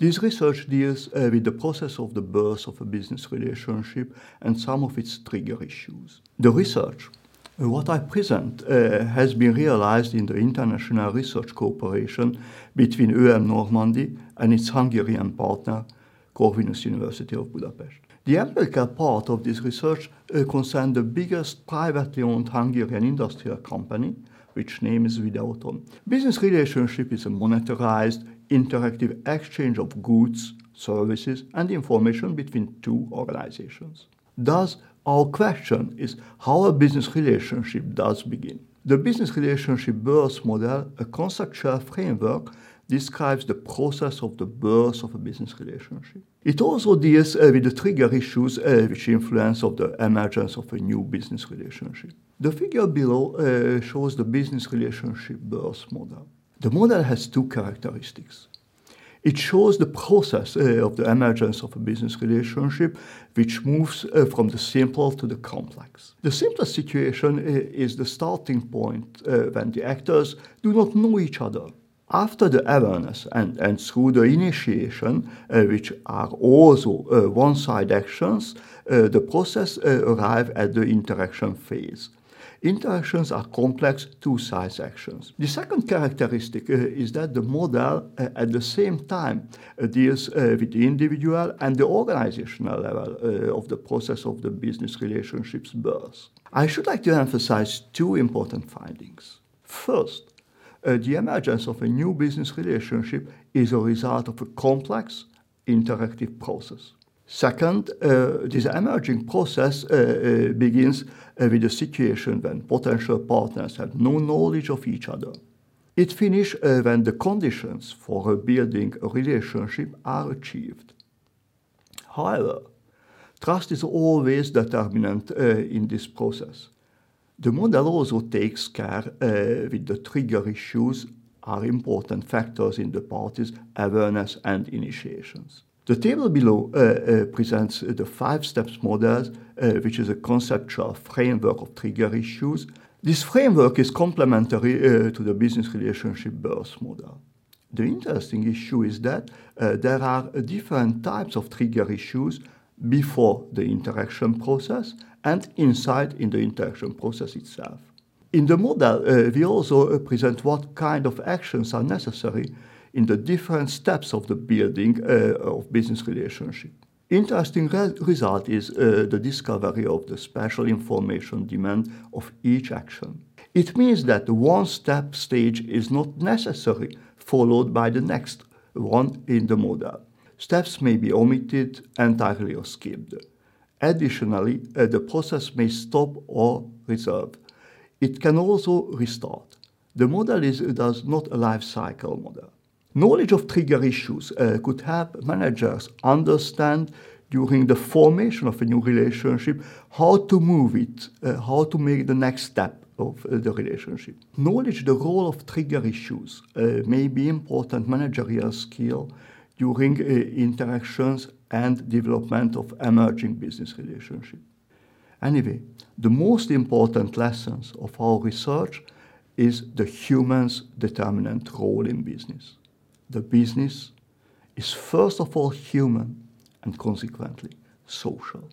This research deals uh, with the process of the birth of a business relationship and some of its trigger issues. The research, uh, what I present, uh, has been realized in the international research cooperation between EM Normandy and its Hungarian partner, Corvinus University of Budapest. The empirical part of this research uh, concerned the biggest privately owned Hungarian industrial company, which name is Videoton. Business relationship is a monetarized, interactive exchange of goods, services, and information between two organizations. Thus, our question is how a business relationship does begin. The business relationship birth model, a conceptual framework, describes the process of the birth of a business relationship. It also deals uh, with the trigger issues uh, which influence of the emergence of a new business relationship. The figure below uh, shows the business relationship birth model. The model has two characteristics. It shows the process uh, of the emergence of a business relationship, which moves uh, from the simple to the complex. The simplest situation uh, is the starting point when the actors do not know each other. After the awareness and, and through the initiation, uh, which are also uh, one side actions, the process arrive at the interaction phase. Interactions are complex two-sides actions. The second characteristic uh, is that the model uh, at the same time uh, deals uh, with the individual and the organizational level uh, of the process of the business relationships birth. I should like to emphasize two important findings. First, uh, the emergence of a new business relationship is a result of a complex interactive process. Second, uh, this emerging process uh, uh, begins with a situation when potential partners have no knowledge of each other. It finishes when the conditions for building a relationship are achieved. However, trust is always determinant in this process. The model also takes care uh, with the trigger issues are important factors in the parties' awareness and initiations. The table below uh, uh, presents the five steps model, uh, which is a conceptual framework of trigger issues. This framework is complementary uh, to the business relationship birth model. The interesting issue is that uh, there are different types of trigger issues before the interaction process and inside in the interaction process itself. In the model, uh, we also present what kind of actions are necessary in the different steps of the building uh, of business relationship. Interesting re result is uh, the discovery of the special information demand of each action. It means that the one step stage is not necessary followed by the next one in the model. Steps may be omitted entirely or skipped. Additionally, uh, the process may stop or reserve. It can also restart. The model is thus not a life cycle model. Knowledge of trigger issues uh, could help managers understand during the formation of a new relationship how to move it, uh, how to make the next step of uh, the relationship. Knowledge the role of trigger issues uh, may be important managerial skill during uh, interactions and development of emerging business relationship. Anyway, the most important lessons of our research is the human's determinant role in business the business is first of all human and consequently social.